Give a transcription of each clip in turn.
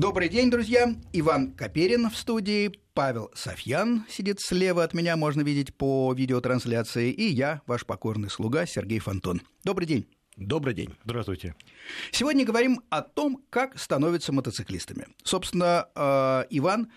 Добрый день, друзья. Иван Каперин в студии. Павел Софьян сидит слева от меня, можно видеть по видеотрансляции. И я, ваш покорный слуга Сергей Фонтон. Добрый день. Добрый день. Здравствуйте. Сегодня говорим о том, как становятся мотоциклистами. Собственно, э, Иван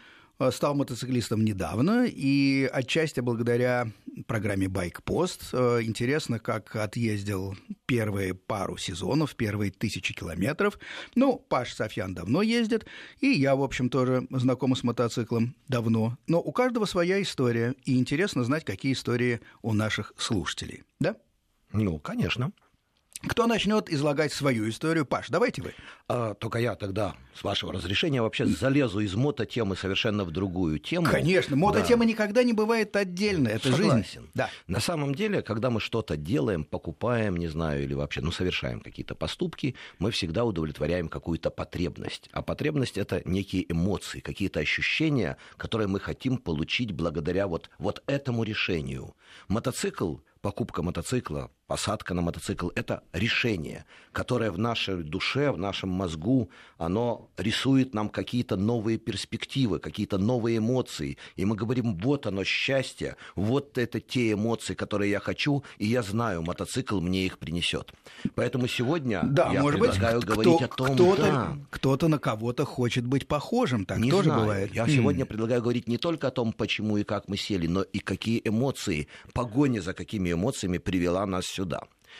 стал мотоциклистом недавно, и отчасти благодаря программе «Байкпост» э, интересно, как отъездил первые пару сезонов, первые тысячи километров. Ну, Паш Софьян давно ездит, и я, в общем, тоже знаком с мотоциклом давно. Но у каждого своя история, и интересно знать, какие истории у наших слушателей. Да? Ну, конечно. Кто начнет излагать свою историю? Паш, давайте вы. А, только я тогда, с вашего разрешения, вообще залезу из мототемы совершенно в другую тему. Конечно, мототема да. никогда не бывает отдельно, это Согласен. жизнь. Да. На самом деле, когда мы что-то делаем, покупаем, не знаю, или вообще, ну, совершаем какие-то поступки, мы всегда удовлетворяем какую-то потребность. А потребность — это некие эмоции, какие-то ощущения, которые мы хотим получить благодаря вот, вот этому решению. Мотоцикл покупка мотоцикла, посадка на мотоцикл – это решение, которое в нашей душе, в нашем мозгу, оно рисует нам какие-то новые перспективы, какие-то новые эмоции. И мы говорим, вот оно счастье, вот это те эмоции, которые я хочу, и я знаю, мотоцикл мне их принесет. Поэтому сегодня да, я может предлагаю быть, говорить кто, о том, кто-то, да. кто-то на кого-то хочет быть похожим, так не тоже знаю. бывает. Я М. сегодня предлагаю говорить не только о том, почему и как мы сели, но и какие эмоции, погоня за какими эмоциями привела нас сюда.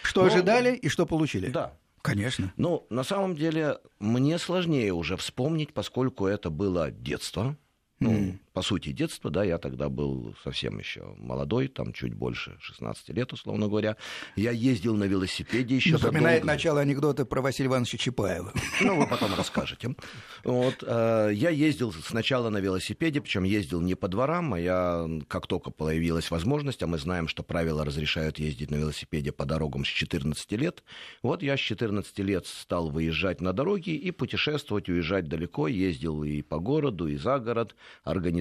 Что Но- ожидали и что получили? Да. Конечно. Ну, на самом деле, мне сложнее уже вспомнить, поскольку это было детство. Ну, по сути, детство, да, я тогда был совсем еще молодой, там чуть больше 16 лет, условно говоря. Я ездил на велосипеде еще Напоминает начало анекдота про Василия Ивановича Чапаева. Ну, вы потом расскажете. Вот, э, я ездил сначала на велосипеде, причем ездил не по дворам, а я, как только появилась возможность, а мы знаем, что правила разрешают ездить на велосипеде по дорогам с 14 лет, вот я с 14 лет стал выезжать на дороги и путешествовать, уезжать далеко, ездил и по городу, и за город,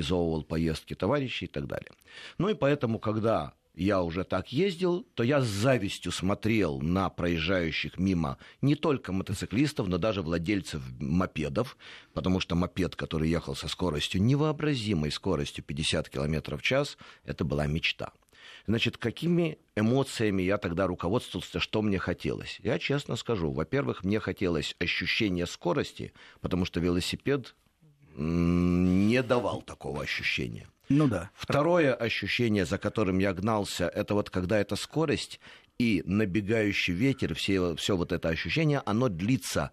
организовывал поездки товарищей и так далее. Ну и поэтому, когда я уже так ездил, то я с завистью смотрел на проезжающих мимо не только мотоциклистов, но даже владельцев мопедов, потому что мопед, который ехал со скоростью, невообразимой скоростью 50 км в час, это была мечта. Значит, какими эмоциями я тогда руководствовался, что мне хотелось? Я честно скажу, во-первых, мне хотелось ощущения скорости, потому что велосипед не давал такого ощущения. Ну да. Второе ощущение, за которым я гнался, это вот когда эта скорость и набегающий ветер, все, все вот это ощущение, оно длится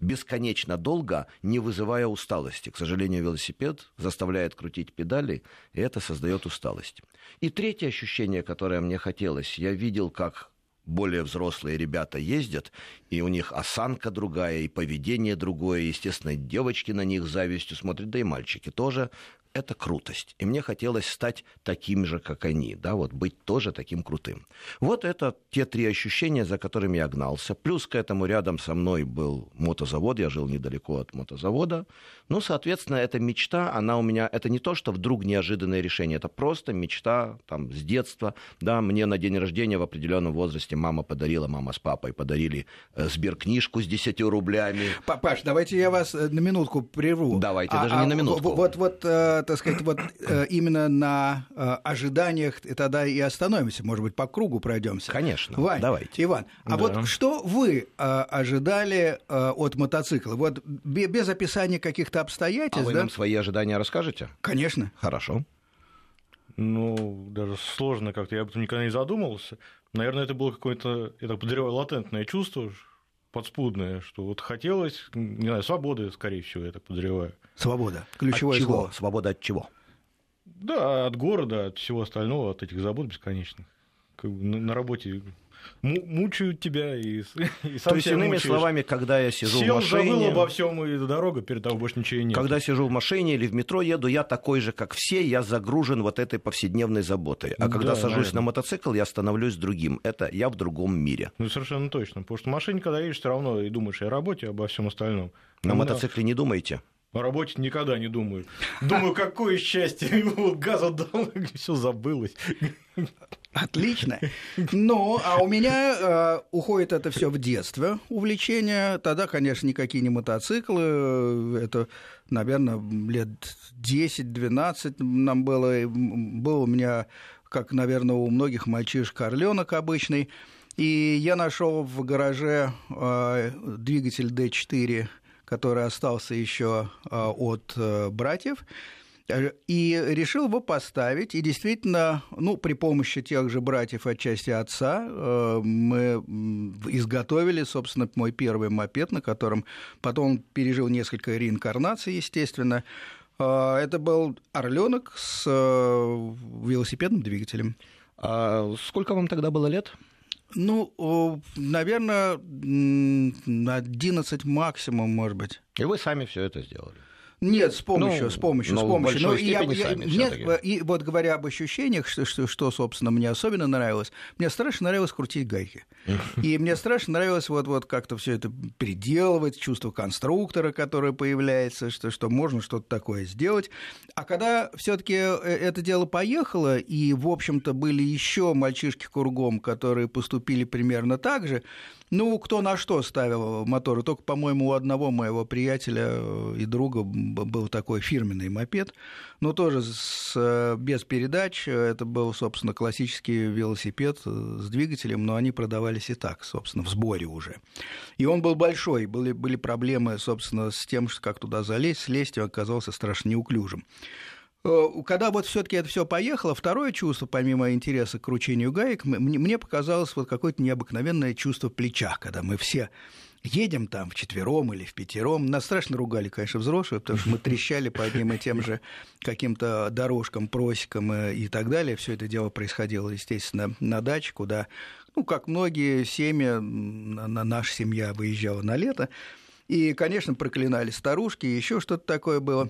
бесконечно долго, не вызывая усталости. К сожалению, велосипед заставляет крутить педали, и это создает усталость. И третье ощущение, которое мне хотелось, я видел, как более взрослые ребята ездят, и у них осанка другая, и поведение другое, естественно, девочки на них завистью смотрят, да и мальчики тоже. Это крутость. И мне хотелось стать таким же, как они, да, вот быть тоже таким крутым. Вот это те три ощущения, за которыми я гнался. Плюс к этому рядом со мной был мотозавод, я жил недалеко от мотозавода. Ну, соответственно, эта мечта, она у меня, это не то, что вдруг неожиданное решение, это просто мечта там с детства. Да, мне на день рождения в определенном возрасте мама подарила, мама с папой подарили э, сберкнижку с 10 рублями. Па- Паш, давайте я вас э, на минутку прерву. Давайте, даже не на минутку. Вот, вот, э, так сказать, вот э, именно на э, ожиданиях тогда и остановимся, может быть, по кругу пройдемся. Конечно, Вань, давайте. Иван, а Да. вот что вы э, ожидали от мотоцикла? Вот бе- без описания каких-то А обстоятельств, вы да? нам свои ожидания расскажете? Конечно. Хорошо. Ну, даже сложно как-то, я об этом никогда не задумывался. Наверное, это было какое-то, я так подозреваю, латентное чувство, подспудное, что вот хотелось, не знаю, свободы, скорее всего, я так подозреваю. Свобода. Ключевое от чего? слово. Свобода от чего? Да, от города, от всего остального, от этих забот бесконечных. Как бы на, на работе му- мучают тебя и, и сам То есть, иными мучаешь. словами, когда я сижу Сел, в машине... обо всем, и дорога, перед тобой больше ничего нет. Когда сижу в машине или в метро еду, я такой же, как все, я загружен вот этой повседневной заботой. А Да, когда сажусь наверное. на мотоцикл, я становлюсь другим. Это я в другом мире. Ну, совершенно точно. Потому что в машине, когда едешь, все равно и думаешь о работе, и обо всем остальном. На А мотоцикле не думайте. О работе никогда не думаю. Думаю, какое счастье. Газа дал, все забылось. Отлично. Ну, а у меня э, уходит это все в детство, увлечение. Тогда, конечно, никакие не мотоциклы. Это, наверное, лет 10-12 нам было. Был у меня, как, наверное, у многих мальчишек, орленок обычный. И я нашел в гараже э, двигатель D4, который остался еще э, от э, братьев. И решил его поставить. И действительно, ну, при помощи тех же братьев отчасти отца э, мы изготовили, собственно, мой первый мопед, на котором потом пережил несколько реинкарнаций, естественно. Э, это был орленок с э, велосипедным двигателем. А сколько вам тогда было лет? Ну, наверное, 11 максимум, может быть. И вы сами все это сделали? Нет, с помощью, ну, с помощью, с помощью. Но я, я, нет, и вот говоря об ощущениях, что, что, что, собственно, мне особенно нравилось, мне страшно нравилось крутить гайки. И мне страшно нравилось вот, вот как-то все это переделывать, чувство конструктора, которое появляется, что, что можно что-то такое сделать. А когда все-таки э, это дело поехало, и, в общем-то, были еще мальчишки кругом, которые поступили примерно так же, ну, кто на что ставил моторы. Только, по-моему, у одного моего приятеля э, и друга был такой фирменный мопед, но тоже с, э, без передач. Это был, собственно, классический велосипед э, с двигателем, но они продавались и так, собственно, в сборе уже. И он был большой, были, были проблемы, собственно, с тем, как туда залезть, слезть, оказался страшно неуклюжим. Э, когда вот все-таки это все поехало, второе чувство, помимо интереса к кручению гаек, мне, показалось вот какое-то необыкновенное чувство плеча, когда мы все едем там в четвером или в пятером. Нас страшно ругали, конечно, взрослые, потому что мы трещали по одним и тем же каким-то дорожкам, просекам э, и так далее. Все это дело происходило, естественно, на даче, куда, ну, как многие семьи, наша семья выезжала на лето. И, конечно, проклинали старушки, еще что-то такое было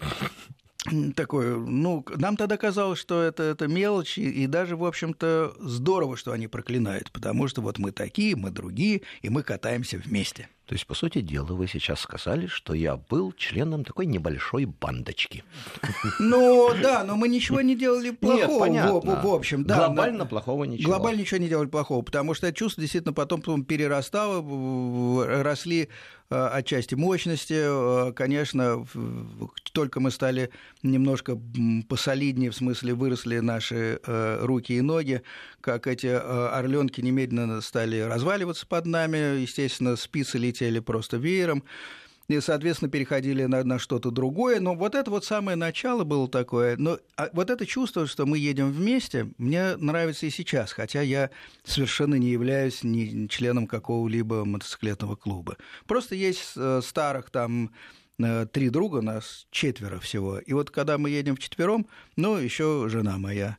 такое, ну, нам тогда казалось, что это, это мелочь, и, и даже, в общем-то, здорово, что они проклинают, потому что вот мы такие, мы другие, и мы катаемся вместе. То есть, по сути дела, вы сейчас сказали, что я был членом такой небольшой бандочки. Ну, да, но мы ничего не делали плохого. Нет, понятно. В, в общем, да. Глобально плохого ничего. Глобально ничего не делали плохого, потому что это чувство действительно потом, потом перерастало, росли э, отчасти мощности. Э, конечно, только мы стали немножко посолиднее, в смысле выросли наши э, руки и ноги, как эти орленки немедленно стали разваливаться под нами, естественно, спицы летели летели просто веером и, соответственно, переходили на, на что-то другое. Но вот это вот самое начало было такое. Но а вот это чувство, что мы едем вместе, мне нравится и сейчас, хотя я совершенно не являюсь ни членом какого-либо мотоциклетного клуба. Просто есть э, старых там э, три друга, нас четверо всего. И вот когда мы едем вчетвером, ну, еще жена моя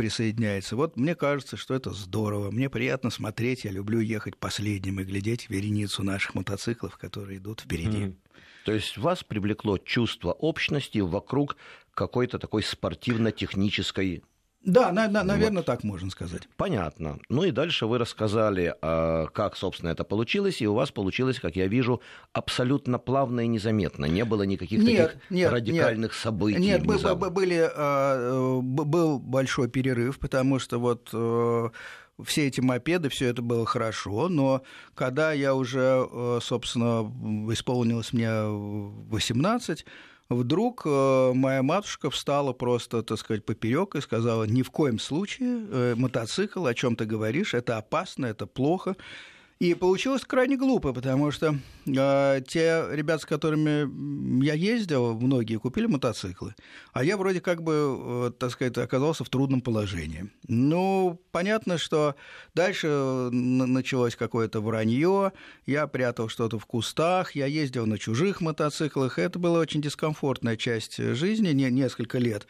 присоединяется. Вот мне кажется, что это здорово. Мне приятно смотреть. Я люблю ехать последним и глядеть вереницу наших мотоциклов, которые идут впереди. Mm. То есть вас привлекло чувство общности вокруг какой-то такой спортивно-технической да, на, на, наверное, вот. так можно сказать. Понятно. Ну и дальше вы рассказали, а, как, собственно, это получилось, и у вас получилось, как я вижу, абсолютно плавно и незаметно. Не было никаких нет, таких нет, радикальных нет. событий. Нет, были, а, был большой перерыв, потому что вот э, все эти мопеды, все это было хорошо, но когда я уже, э, собственно, исполнилось мне 18, вдруг э, моя матушка встала просто, так сказать, поперек и сказала, ни в коем случае э, мотоцикл, о чем ты говоришь, это опасно, это плохо. И получилось крайне глупо, потому что э, те ребята, с которыми я ездил, многие купили мотоциклы, а я вроде как бы, э, так сказать, оказался в трудном положении. Ну, понятно, что дальше началось какое-то вранье, я прятал что-то в кустах, я ездил на чужих мотоциклах, это была очень дискомфортная часть жизни, не, несколько лет.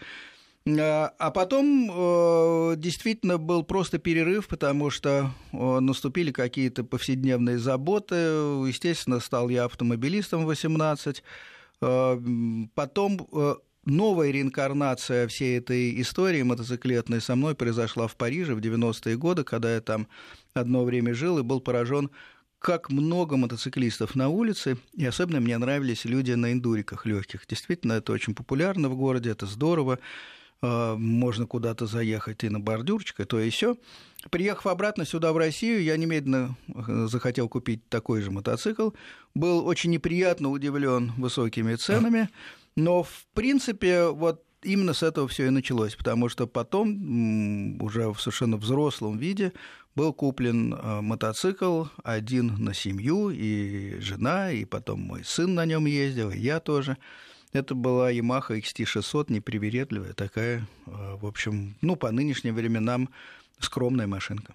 А, а потом э, действительно был просто перерыв, потому что э, наступили какие-то повседневные заботы. Естественно, стал я автомобилистом в 18. Э, потом новая реинкарнация всей этой истории мотоциклетной со мной произошла в Париже в 90-е годы, когда я там одно время жил и был поражен как много мотоциклистов на улице, и особенно мне нравились люди на индуриках легких. Действительно, это очень популярно в городе, это здорово. Э, можно куда-то заехать и на бордюрчик, и то и все. Приехав обратно сюда, в Россию, я немедленно э, захотел купить такой же мотоцикл. Был очень неприятно удивлен высокими ценами, но, в принципе, вот именно с этого все и началось, потому что потом, уже в совершенно взрослом виде, был куплен э, мотоцикл один на семью, и жена, и потом мой сын на нем ездил, и я тоже. Это была Yamaha XT600, непривередливая такая, э, в общем, ну, по нынешним временам скромная машинка.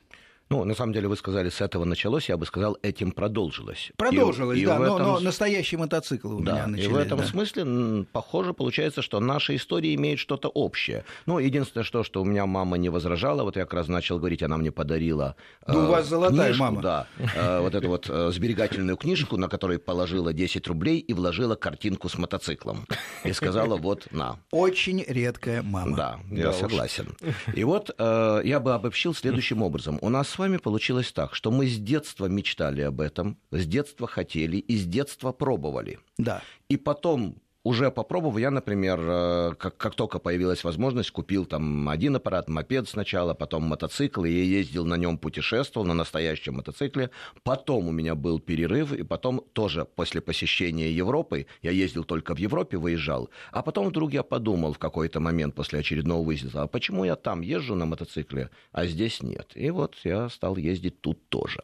Ну, на самом деле, вы сказали, с этого началось, я бы сказал, этим продолжилось. Продолжилось, и, да, и но, этом... но настоящие мотоциклы у да, меня начались. И в этом да. смысле, похоже, получается, что наша история имеет что-то общее. Ну, единственное, что, что у меня мама не возражала, вот я как раз начал говорить, она мне подарила Ну, э, у вас золотая книжку, мама. Да, э, вот эту вот э, сберегательную книжку, на которой положила 10 рублей и вложила картинку с мотоциклом. И сказала, вот, на. Очень редкая мама. Да, я согласен. И вот э, я бы обобщил следующим образом. У нас с вами получилось так, что мы с детства мечтали об этом, с детства хотели и с детства пробовали. Да. И потом уже попробовал. Я, например, э, как, как только появилась возможность, купил там один аппарат, мопед сначала, потом мотоцикл, и я ездил на нем, путешествовал на настоящем мотоцикле. Потом у меня был перерыв, и потом тоже после посещения Европы, я ездил только в Европе, выезжал, а потом вдруг я подумал в какой-то момент после очередного выезда, а почему я там езжу на мотоцикле, а здесь нет? И вот я стал ездить тут тоже.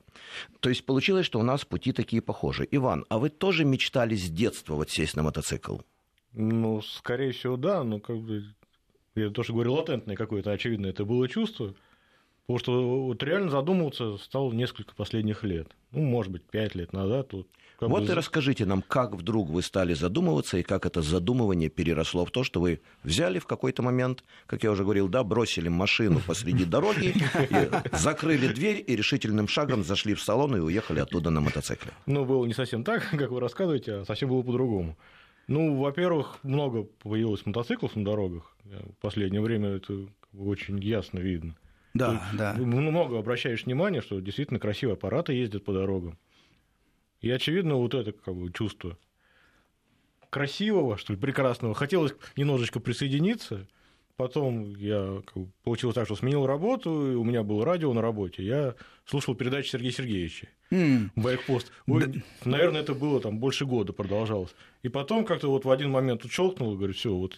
То есть получилось, что у нас пути такие похожи. Иван, а вы тоже мечтали с детства вот сесть на мотоцикл? Ну, скорее всего, да, но как бы я тоже говорю, латентное какое-то, очевидно, это было чувство. Потому что вот реально задумываться стал несколько последних лет. Ну, может быть, пять лет назад. Вот, вот бы... и расскажите нам, как вдруг вы стали задумываться, и как это задумывание переросло в то, что вы взяли в какой-то момент, как я уже говорил, да, бросили машину посреди дороги, закрыли дверь и решительным шагом зашли в салон и уехали оттуда на мотоцикле. Ну, было не совсем так, как вы рассказываете, а совсем было по-другому. Ну, во-первых, много появилось мотоциклов на дорогах. В последнее время это очень ясно видно. Да, Тут да. Много обращаешь внимание, что действительно красивые аппараты ездят по дорогам. И очевидно, вот это как бы чувство красивого, что ли, прекрасного. Хотелось немножечко присоединиться. Потом я как бы, получилось так, что сменил работу, и у меня было радио на работе. Я слушал передачи Сергея Сергеевича. Mm. Байкпост. Да. Наверное, это было там больше года продолжалось. И потом как-то вот в один момент щелкнул, говорю, все, вот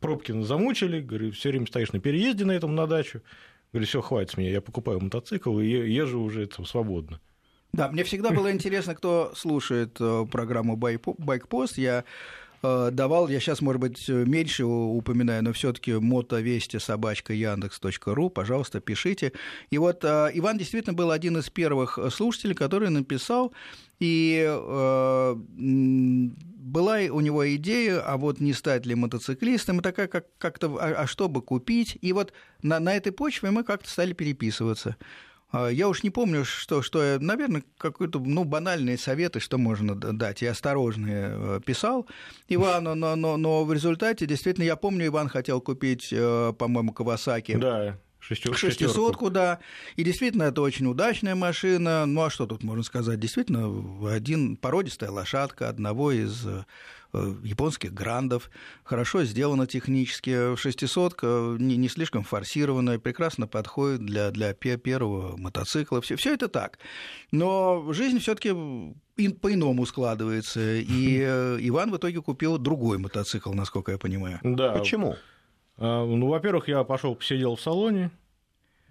пробки замучили, говорю, все время стоишь на переезде на этом на дачу. Говорю, все, хватит с меня, я покупаю мотоцикл и езжу уже там свободно. Да, мне всегда было интересно, кто слушает э, программу Байкпост. Я давал, я сейчас, может быть, меньше упоминаю, но все-таки мотовести собачка яндекс.ру, пожалуйста, пишите. И вот э, Иван действительно был один из первых слушателей, который написал, и была у него идея, а вот не стать ли мотоциклистом, и такая как, как-то, а, а что бы купить, и вот на, на этой почве мы как-то стали переписываться. А, я уж не помню, что, что я, наверное, какой-то, ну, банальные советы, что можно дать. Я осторожные э, писал Ивану, но, но, но в результате, действительно, я помню, Иван хотел купить, э, по-моему, Кавасаки. Да, шестисотку, да. И действительно, это очень удачная машина. Ну, а что тут можно сказать? Действительно, один породистая лошадка одного из э, японских грандов, хорошо сделана технически, шестисотка не, не слишком форсированная, прекрасно подходит для, для первого мотоцикла, все, все это так. Но жизнь все таки по-иному складывается, и э, Иван в итоге купил другой мотоцикл, насколько я понимаю. Да. Почему? А, ну, во-первых, я пошел посидел в салоне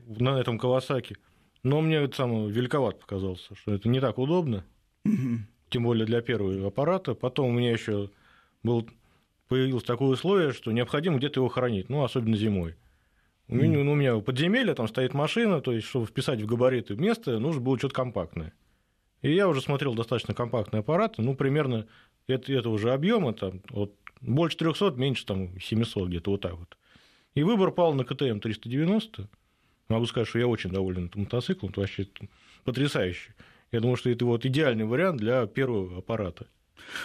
на этом Кавасаки, но мне это самое великоват показался, что это не так удобно, тем более для первого аппарата. Потом у меня еще был, появилось такое условие, что необходимо где-то его хранить, ну, особенно зимой. У меня, ну, у меня подземелье, там стоит машина, то есть, чтобы вписать в габариты место, нужно было что-то компактное. И я уже смотрел достаточно компактные аппараты, ну, примерно это, этого же объема, там, вот больше 300, меньше там 700, где-то вот так вот. И выбор пал на КТМ 390. Могу сказать, что я очень доволен этим мотоциклом, это вообще потрясающий. Я думаю, что это вот идеальный вариант для первого аппарата.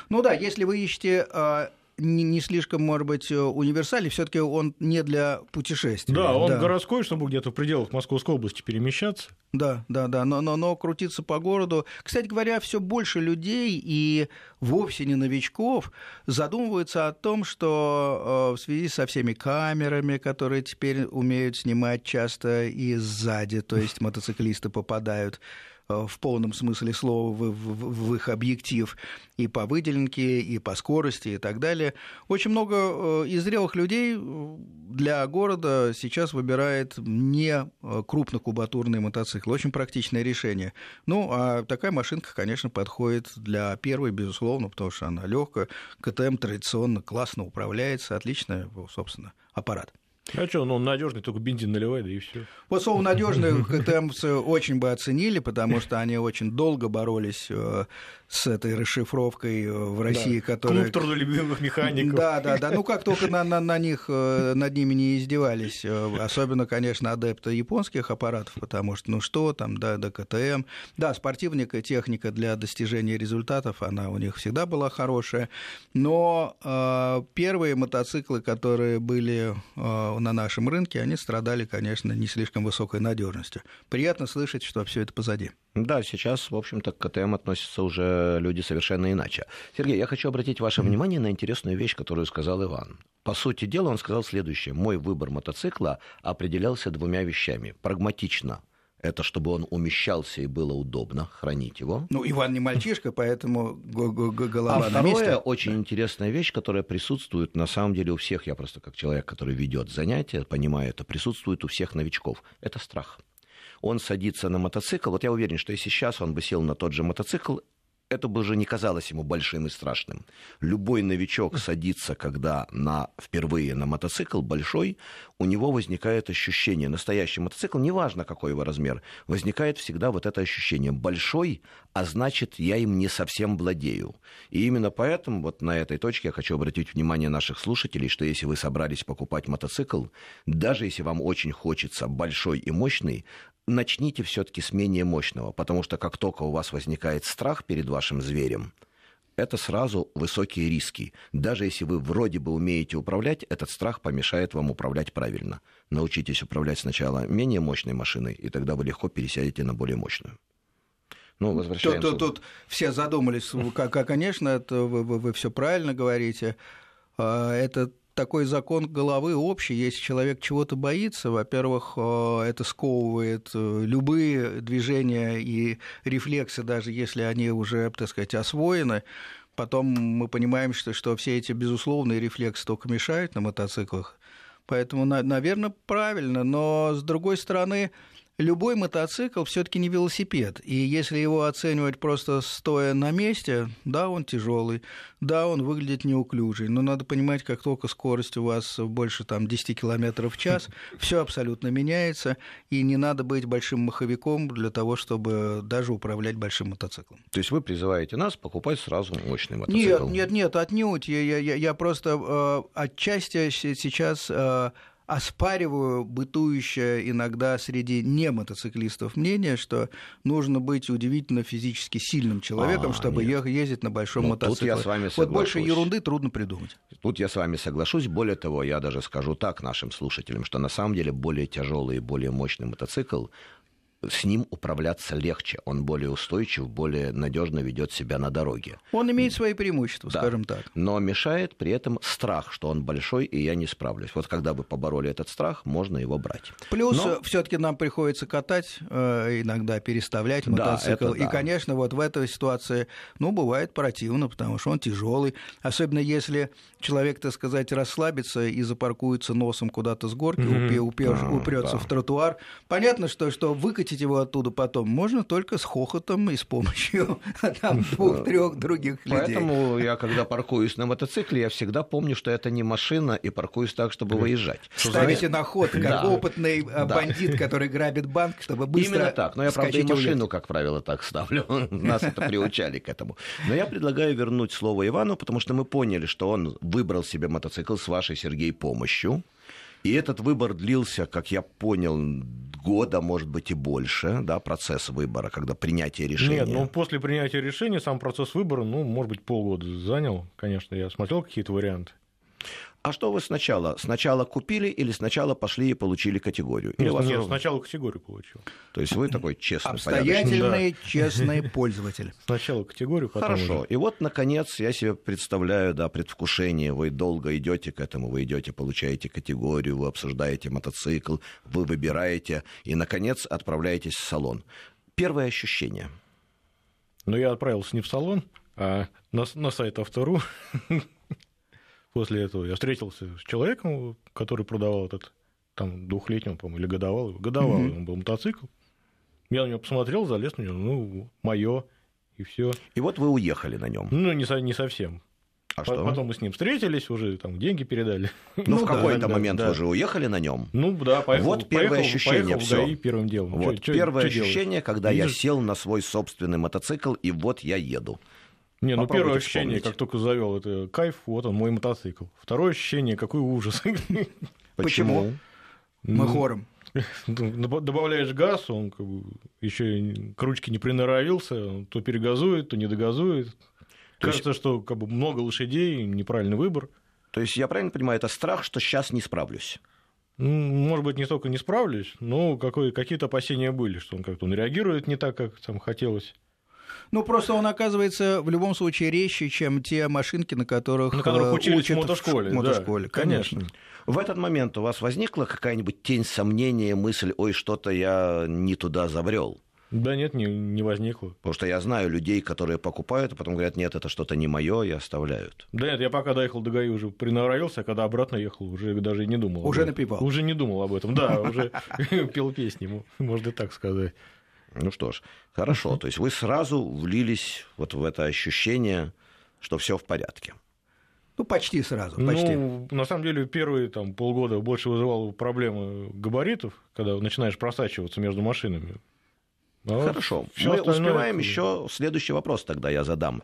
Ну да, если вы ищете а, не, не слишком, может быть, универсальный, все-таки он не для путешествий. Да, он да. городской, чтобы где-то в пределах Московской области перемещаться. Да, да, да, но, но, но крутиться по городу. Кстати говоря, все больше людей и вовсе не новичков задумываются о том, что э, в связи со всеми камерами, которые теперь умеют снимать часто и сзади, то есть мотоциклисты попадают Э, в полном смысле слова в, в, в их объектив и по выделенке, и по скорости и так далее. Очень много э, из зрелых людей э, для города сейчас выбирает не крупнокубатурные мотоциклы. Очень практичное решение. Ну, а такая машинка, конечно, подходит для первой, безусловно, потому что она легкая. КТМ традиционно классно управляется, отличный, собственно, аппарат. А что, ну, он надежный, только бензин наливай, да и все. Вот слово надежный КТМцы очень бы оценили, потому что они очень долго боролись э, с этой расшифровкой э, в России, да. которая... Клуб трудолюбивых механиков. Да, да, да. Ну, как только на, на, на них, э, над ними не издевались. Особенно, конечно, адепты японских аппаратов, потому что, ну что там, да, да, КТМ. Да, спортивная техника для достижения результатов, она у них всегда была хорошая. Но э, первые мотоциклы, которые были э, на нашем рынке, они страдали, конечно, не слишком высокой надежностью. Приятно слышать, что все это позади. Да, сейчас, в общем-то, к КТМ относятся уже люди совершенно иначе. Сергей, я хочу обратить ваше внимание на интересную вещь, которую сказал Иван. По сути дела, он сказал следующее. Мой выбор мотоцикла определялся двумя вещами. Прагматично это чтобы он умещался и было удобно хранить его. Ну, Иван не мальчишка, поэтому голова а на месте. второе, очень интересная вещь, которая присутствует на самом деле у всех, я просто как человек, который ведет занятия, понимаю это, присутствует у всех новичков. Это страх. Он садится на мотоцикл. Вот я уверен, что если сейчас он бы сел на тот же мотоцикл, это бы уже не казалось ему большим и страшным. Любой новичок садится, когда на, впервые на мотоцикл большой, у него возникает ощущение, настоящий мотоцикл, неважно какой его размер, возникает всегда вот это ощущение. Большой, а значит, я им не совсем владею. И именно поэтому вот на этой точке я хочу обратить внимание наших слушателей, что если вы собрались покупать мотоцикл, даже если вам очень хочется большой и мощный, начните все-таки с менее мощного, потому что как только у вас возникает страх перед вашим зверем, это сразу высокие риски. Даже если вы вроде бы умеете управлять, этот страх помешает вам управлять правильно. Научитесь управлять сначала менее мощной машиной, и тогда вы легко пересядете на более мощную. Ну, возвращаемся. Тут, тут, тут все задумались, конечно, это вы, вы, вы все правильно говорите. А, это такой закон головы общий. Если человек чего-то боится, во-первых, э, это сковывает э, любые движения и рефлексы, даже если они уже, так сказать, освоены. Потом мы понимаем, что, что все эти безусловные рефлексы только мешают на мотоциклах. Поэтому, наверное, правильно. Но, с другой стороны, любой мотоцикл все-таки не велосипед. И если его оценивать просто стоя на месте, да, он тяжелый, да, он выглядит неуклюжий. Но надо понимать, как только скорость у вас больше там, 10 км в час, все абсолютно меняется, и не надо быть большим маховиком для того, чтобы даже управлять большим мотоциклом. То есть вы призываете нас покупать сразу мощный мотоцикл? Нет, нет, нет, отнюдь. Я, я, я просто э, отчасти сейчас э, оспариваю бытующее иногда среди не мотоциклистов мнение, что нужно быть удивительно физически сильным человеком, а, чтобы нет. ездить на большом ну, мотоцикле. Тут я с вами соглашусь. Вот больше ерунды трудно придумать. Тут я с вами соглашусь. Более того, я даже скажу так нашим слушателям, что на самом деле более тяжелый и более мощный мотоцикл с ним управляться легче. Он более устойчив, более надежно ведет себя на дороге. Он имеет свои преимущества, да. скажем так. Но мешает при этом страх, что он большой, и я не справлюсь. Вот когда вы побороли этот страх, можно его брать. Плюс Но... все-таки нам приходится катать, э, иногда переставлять мотоцикл. Да, и, да. конечно, вот в этой ситуации, ну, бывает противно, потому что он тяжелый. Особенно если человек, так сказать, расслабится и запаркуется носом куда-то с горки, mm-hmm. упер, упрется да. в тротуар. Понятно, что, что выкатить вытащить его оттуда потом можно только с хохотом и с помощью двух-трех других людей. Поэтому я, когда паркуюсь на мотоцикле, я всегда помню, что это не машина, и паркуюсь так, чтобы выезжать. Ставите на ход, как опытный да. бандит, который грабит банк, чтобы быстро Именно так. Но я, правда, и машину, как правило, так ставлю. Нас это приучали к этому. Но я предлагаю вернуть слово Ивану, потому что мы поняли, что он выбрал себе мотоцикл с вашей, Сергей, помощью. И этот выбор длился, как я понял, года, может быть, и больше, да, процесс выбора, когда принятие решения. Нет, ну после принятия решения сам процесс выбора, ну, может быть, полгода занял, конечно, я смотрел какие-то варианты. А что вы сначала? Сначала купили или сначала пошли и получили категорию? Или Нет, вас нет ровно- сначала категорию получил. То есть вы такой честный. Обстоятельный, честный пользователь. Сначала категорию, потом Хорошо. уже. И вот, наконец, я себе представляю, да, предвкушение. Вы долго идете к этому, вы идете, получаете категорию, вы обсуждаете мотоцикл, вы выбираете и, наконец, отправляетесь в салон. Первое ощущение. Но я отправился не в салон, а на, на сайт Автору. После этого я встретился с человеком, который продавал этот, там, двухлетнего, по-моему, или годовалый. Годовалый он был мотоцикл. Я на него посмотрел, залез на него, ну, мое, и все. И вот вы уехали на нем. Ну, не, со- не совсем. А По- что? Потом мы с ним встретились, уже там деньги передали. Ну, в да, какой-то да, момент да. вы же уехали на нем. Ну, да, поехал. Вот первое поехал- ощущение, поехал. ГАИ первым делом. Вот Чё- первое чё ощущение, когда я сел на свой собственный мотоцикл, и вот я еду. Не, ну первое ощущение, вспомнить. как только завел, это кайф, вот он, мой мотоцикл. Второе ощущение, какой ужас. Почему? Мы хором. Ну, Добавляешь газ, он как бы еще к ручке не приноровился, то перегазует, то не догазует. То есть- Кажется, что как бы много лошадей, неправильный выбор. То есть я правильно понимаю, это страх, что сейчас не справлюсь. Ну, Может быть, не только не справлюсь, но какой- какие-то опасения были, что он как-то он реагирует не так, как там хотелось. Ну, просто он оказывается в любом случае резче, чем те машинки, на которых, На которых э, учились в мотошколе. В да, мотошколе, конечно. В этот момент у вас возникла какая-нибудь тень сомнения, мысль, ой, что-то я не туда забрел? Да нет, не, не возникло. Потому что я знаю людей, которые покупают, а потом говорят, нет, это что-то не мое, и оставляют. Да нет, я пока доехал до ГАИ, уже приноровился, а когда обратно ехал, уже даже и не думал. об Уже этом. напевал. Уже не думал об этом, да, уже пел песни, мо- можно так сказать. Ну что ж, хорошо. То есть вы сразу влились вот в это ощущение, что все в порядке. Ну, почти сразу, почти. Ну, на самом деле, первые там, полгода больше вызывало проблемы габаритов, когда начинаешь просачиваться между машинами. А вот Хорошо. всё Мы успеваем это- еще следующий вопрос тогда я задам.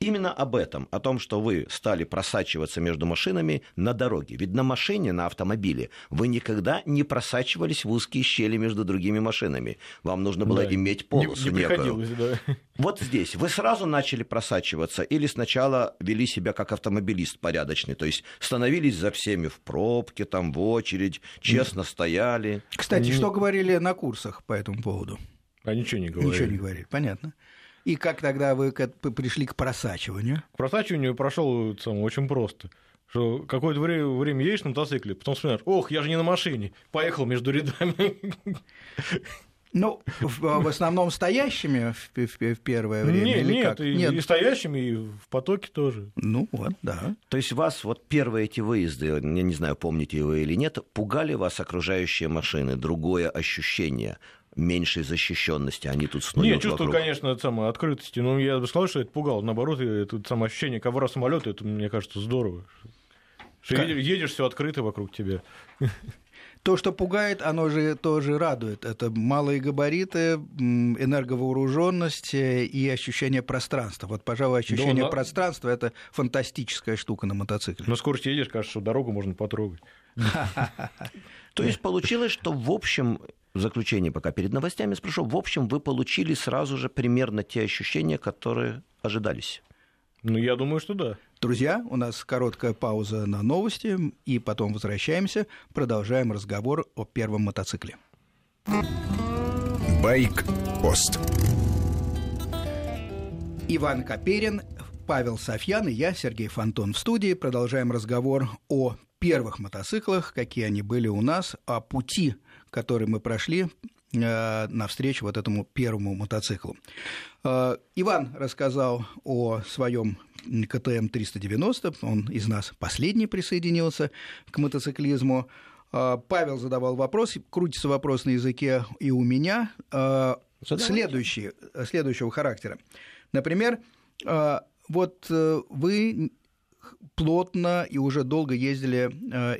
Именно об этом, о том, что вы стали просачиваться между машинами на дороге. Ведь на машине, на автомобиле, вы никогда не просачивались в узкие щели между другими машинами. Вам нужно было Да. иметь Не- полосу не, некую. приходилось, да. Вот здесь вы сразу начали просачиваться или сначала вели себя как автомобилист порядочный, то есть становились за всеми в пробке, там в очередь, честно стояли. Кстати, Не- что говорили на курсах по этому поводу? А ничего не говорили. Ничего не говорили, понятно. И как тогда вы пришли к просачиванию? К просачиванию прошел очень просто. Что какое-то время, время едешь на мотоцикле, потом вспоминаешь, ох, я же не на машине, поехал между рядами. Ну, в, в основном стоящими в, в- в первое время Не- или нет, как? и, Нет. и стоящими, и в потоке тоже. Ну вот, да. То есть вас вот первые эти выезды, я не знаю, помните вы или нет, пугали вас окружающие машины, другое ощущение меньшей защищенности, они тут снуют Нет, чувство, вокруг. конечно, это самое открытости. Но я бы сказал, что это пугало. Наоборот, это самое ощущение ковра самолета, это, мне кажется, здорово. Что Как? едешь, все открыто вокруг тебя. То, что пугает, оно же тоже радует. Это малые габариты, энерговооруженность э, и ощущение пространства. Вот, пожалуй, ощущение на- пространства это фантастическая штука на мотоцикле. На скорости едешь, кажется, что дорогу можно потрогать. То есть получилось, что в общем, в заключение пока перед новостями спрошу, в общем, вы получили сразу же примерно те ощущения, которые ожидались. Ну, я думаю, что да. Друзья, у нас короткая пауза на новости, и потом возвращаемся, продолжаем разговор о первом мотоцикле. Байк-пост. Иван Коперин, Павел Софьян и я, Сергей Фонтон в студии. Продолжаем разговор о первых мотоциклах, какие они были у нас, о пути, который мы прошли э, навстречу вот этому первому мотоциклу. Э, Иван рассказал о своем КТМ 390, он из нас последний присоединился к мотоциклизму. Э, Павел задавал вопрос, крутится вопрос на языке и у меня. Следующий, следующего характера. Например, вот вы плотно и уже долго ездили,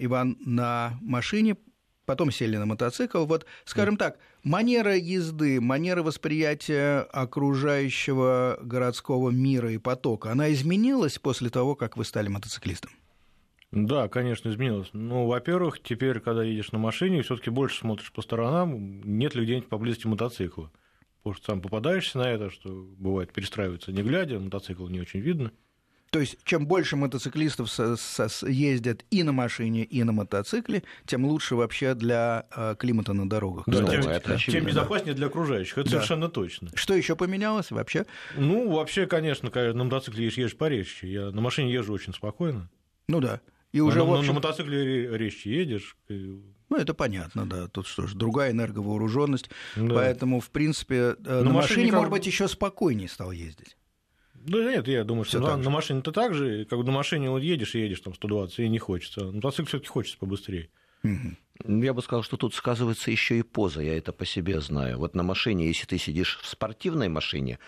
Иван, на машине, потом сели на мотоцикл. Вот, скажем так, манера езды, манера восприятия окружающего городского мира и потока, она изменилась после того, как вы стали мотоциклистом? Да, конечно, изменилось. Ну, во-первых, теперь, когда едешь на машине, все-таки больше смотришь по сторонам, нет ли где-нибудь поблизости мотоцикла. Потому что сам попадаешься на это, что бывает перестраивается не глядя, мотоцикл не очень видно. То есть, чем больше мотоциклистов со, со, ездят и на машине, и на мотоцикле, тем лучше вообще для э, климата на дорогах. Да, тем, это тем безопаснее для окружающих, это Да. совершенно точно. Что еще поменялось вообще? Ну, вообще, конечно, когда на мотоцикле едешь, едешь порезче. Я на машине езжу очень спокойно. Ну да. И уже, на, общем, на мотоцикле ре- резче едешь. ну это понятно, да. Тут что ж, другая энерговооруженность. да. Поэтому, в принципе, э, на, На машине, машине как может бы- быть, еще спокойнее стал ездить. Да нет, я думаю, что на, на машине-то так же, как на машине вот едешь и едешь там 120, и не хочется. На мотоцикле все таки хочется побыстрее. Мгм. Я бы сказал, что тут сказывается еще и поза, я это по себе знаю. Вот на машине, если ты сидишь в спортивной машине,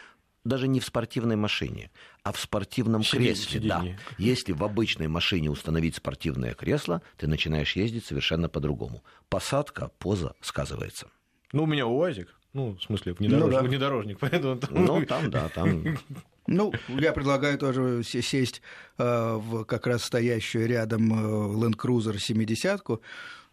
даже не в спортивной машине, а в спортивном Сиденье, кресле, да. сиденье. Если в обычной машине установить спортивное кресло, ты начинаешь ездить совершенно по-другому. Посадка, поза сказывается. Ну, у меня УАЗик, ну, в смысле, внедорожник, Ну да. внедорожник поэтому... Ну, там, да, там. Ну, я предлагаю тоже се- сесть э, в как раз стоящую рядом э, Land Cruiser 70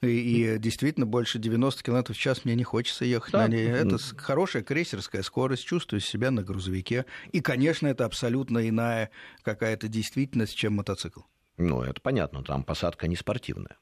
и, и действительно больше 90 км в час мне не хочется ехать Да. на ней. Это хорошая крейсерская скорость, чувствую себя на грузовике. И, конечно, это абсолютно иная какая-то действительность, чем мотоцикл. Ну, это понятно, там посадка не спортивная.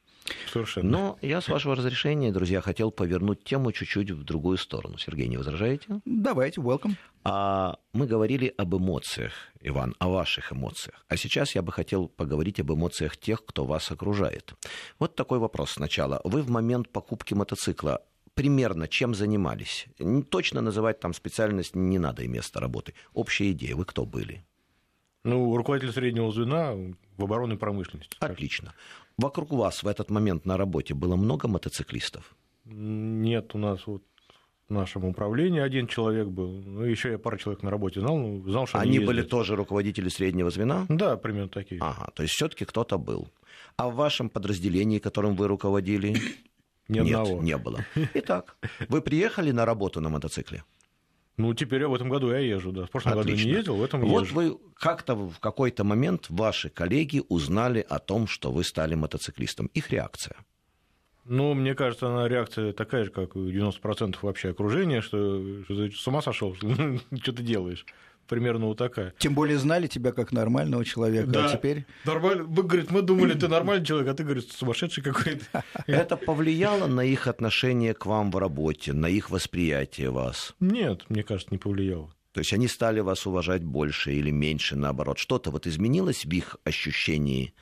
Совершенно. Но я, с вашего разрешения, друзья, хотел повернуть тему чуть-чуть в другую сторону. Сергей, не возражаете? Давайте, welcome. А мы говорили об эмоциях, Иван, о ваших эмоциях. А сейчас я бы хотел поговорить об эмоциях тех, кто вас окружает. Вот такой вопрос сначала. Вы в момент покупки мотоцикла примерно чем занимались? Точно называть там специальность не надо и место работы. Общая идея. Вы кто были? Ну, руководитель среднего звена в оборонной промышленности. Отлично. Вокруг вас в этот момент на работе было много мотоциклистов? Нет, у нас вот в нашем управлении один человек был. Ну, еще я пару человек на работе знал, ну, знал, что Они ездят. были тоже руководители среднего звена? Да, примерно такие. Ага, то есть все-таки кто-то был. А в вашем подразделении, которым вы руководили, Ни нет, одного. не было. Итак, вы приехали на работу на мотоцикле? Ну, теперь в этом году я езжу, да. В прошлом году Отлично. не ездил, в этом Вот езжу. вы как-то в какой-то момент ваши коллеги узнали о том, что вы стали мотоциклистом. Их реакция. Ну, мне кажется, она реакция такая же, как у 90% вообще окружения, что, что ты с ума сошел, что ты делаешь. Примерно вот такая. Тем более знали тебя как нормального человека, Да. а теперь... Нормально. Мы, говорит, мы думали, ты нормальный человек, а ты, говорит, сумасшедший какой-то. Это повлияло на их отношение к вам в работе, на их восприятие вас? Нет, мне кажется, не повлияло. То есть они стали вас уважать больше или меньше, наоборот? Что-то вот изменилось в их ощущении,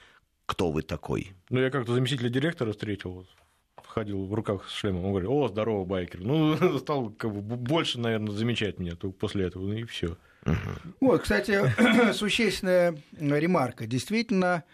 кто вы такой? Ну, я как-то заместителя директора встретил, ходил в руках с шлемом, он говорит, о, здорово, байкер. Ну, стал как бы больше, наверное, замечать меня только после этого, ну и все. Вот, кстати, существенная ремарка. Действительно,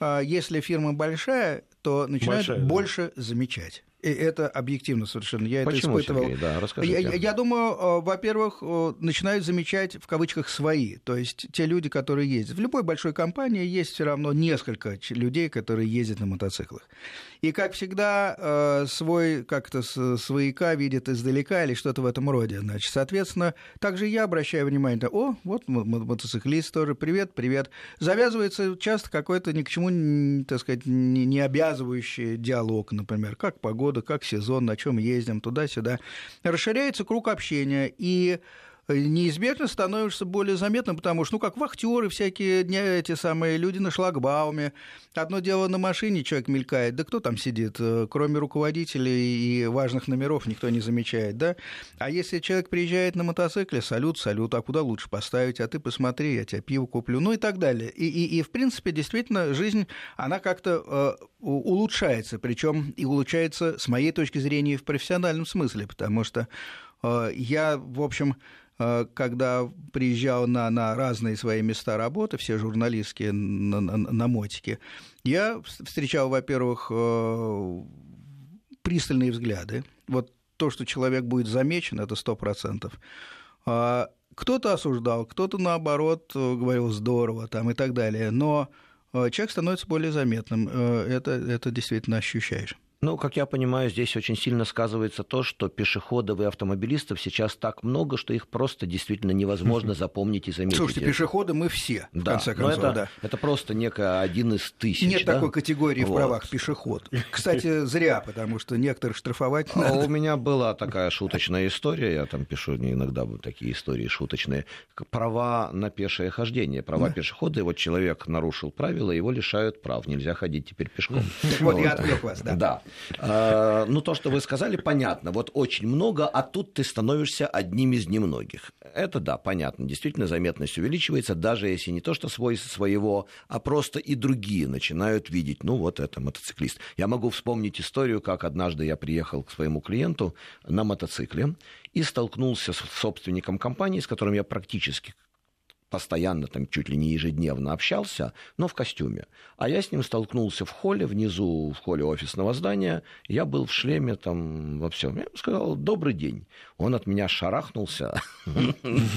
а, если фирма большая, то начинают Большая, да. больше замечать. И это объективно совершенно. Я Почему, это испытывал. Сергей? Да, расскажите. я- я думаю, э, во-первых, э, начинают замечать в кавычках свои, то есть те люди, которые ездят. В любой большой компании есть все равно несколько людей, которые ездят на мотоциклах. И, как всегда, э, свой как-то свояка видят издалека или что-то в этом роде. Значит, соответственно, также я обращаю внимание, на, о, вот мо- мо- мотоциклист тоже, привет, привет. Завязывается часто какой-то ни к чему, так сказать, не обязывающий диалог, например, как погода, как сезон, на чем ездим, туда-сюда. Расширяется круг общения, и неизбежно становишься более заметным, потому что, ну, как вахтеры всякие, не эти самые люди на шлагбауме. Одно дело на машине человек мелькает, да кто там сидит? Э, Кроме руководителей и важных номеров никто не замечает, да? А если человек приезжает на мотоцикле, салют, салют, а куда лучше поставить? А ты посмотри, я тебе пиво куплю, ну и так далее. И, и, и в принципе, действительно, жизнь, она как-то э, улучшается, причем и улучшается, с моей точки зрения, в профессиональном смысле, потому что э, я, в общем, э, когда приезжал на, на разные свои места работы, все журналистские на, на, на мотике, я вс- встречал, во-первых, э, пристальные взгляды. Вот то, что человек будет замечен, это сто процентов. А Кто-то осуждал, кто-то, наоборот, э, говорил здорово там, и так далее. Но э, человек становится более заметным. Э, Это, это действительно ощущаешь. Ну, как я понимаю, здесь очень сильно сказывается то, что пешеходов и автомобилистов сейчас так много, что их просто действительно невозможно запомнить и заметить. Слушайте, пешеходы мы все, в да, конце концов. Это, да. это просто некая один из тысяч. Нет да? такой категории вот. в правах пешеход. Кстати, зря, потому что некоторых штрафовать а надо. У меня была такая шуточная история, я там пишу иногда такие истории шуточные. Права на пешее хождение, права да. пешехода, и вот человек нарушил правила, его лишают прав, нельзя ходить теперь пешком. Так вот, я отвлек вас, да. Да. А, ну, то, что вы сказали, понятно. Вот очень много, а тут ты становишься одним из немногих. Это да, понятно. Действительно, заметность увеличивается, даже если не то, что свой своего, а просто и другие начинают видеть, ну, вот это мотоциклист. Я могу вспомнить историю, как однажды я приехал к своему клиенту на мотоцикле и столкнулся с собственником компании, с которым я практически постоянно, там, чуть ли не ежедневно общался, но в костюме. А я с ним столкнулся в холле, внизу, в холле офисного здания. Я был в шлеме, там, во всем. Я сказал, добрый день. Он от меня шарахнулся.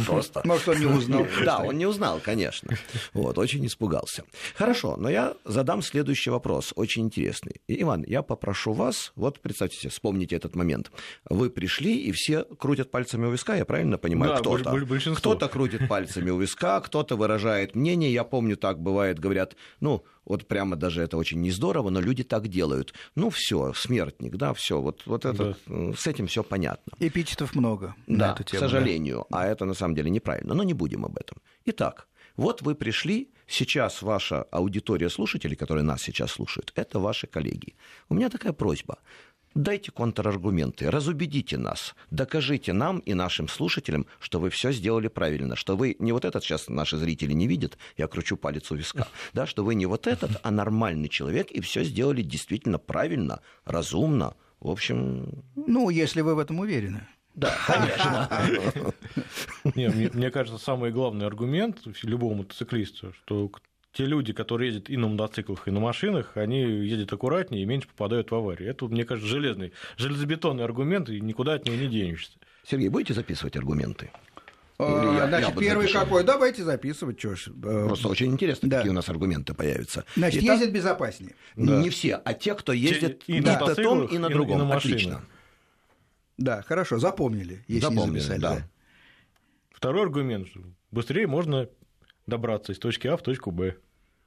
Просто. Может, он не узнал. Да, он не узнал, конечно. Вот, очень испугался. Хорошо, но я задам следующий вопрос, очень интересный. Иван, я попрошу вас, вот представьте себе, вспомните этот момент. Вы пришли, и все крутят пальцами у виска, я правильно понимаю, Да, кто-то? Кто-то крутит пальцами у виска, кто-то выражает мнение. Я помню, так бывает, говорят, ну, вот прямо даже это очень не здорово, но люди так делают. Ну, все, смертник, да, все, вот, вот это, э, с этим все понятно. Эпитетов много Да, эту к тему. да. сожалению, а это на самом деле неправильно, но не будем об этом. Итак, вот вы пришли, сейчас ваша аудитория слушателей, которые нас сейчас слушают, это ваши коллеги. У меня такая просьба. Дайте контраргументы, разубедите нас, докажите нам и нашим слушателям, что вы все сделали правильно, что вы не вот этот сейчас наши зрители не видят, я кручу палец у виска, да, что вы не вот этот, а нормальный человек и все сделали действительно правильно, разумно, в общем, Ну, если вы в этом уверены. да, конечно. Не, мне, мне кажется, самый главный аргумент любого мотоциклиста, что те люди, которые ездят и на мотоциклах, и на машинах, они ездят аккуратнее и меньше попадают в аварии. Это, мне кажется, железный, железобетонный аргумент, и никуда от него не денешься. Сергей, будете записывать аргументы? А, Или я- Значит, я первый запишу. какой? Давайте записывать, что ж. э, Просто очень интересно, Да. какие у нас аргументы появятся. Значит, Итак, ездят безопаснее. Да. Не все, а те, кто ездит и и на том, и на другом. и на. Отлично. Да, хорошо, запомнили, если Запомнили, не записали. да. Второй аргумент, быстрее можно добраться из точки А в точку Б.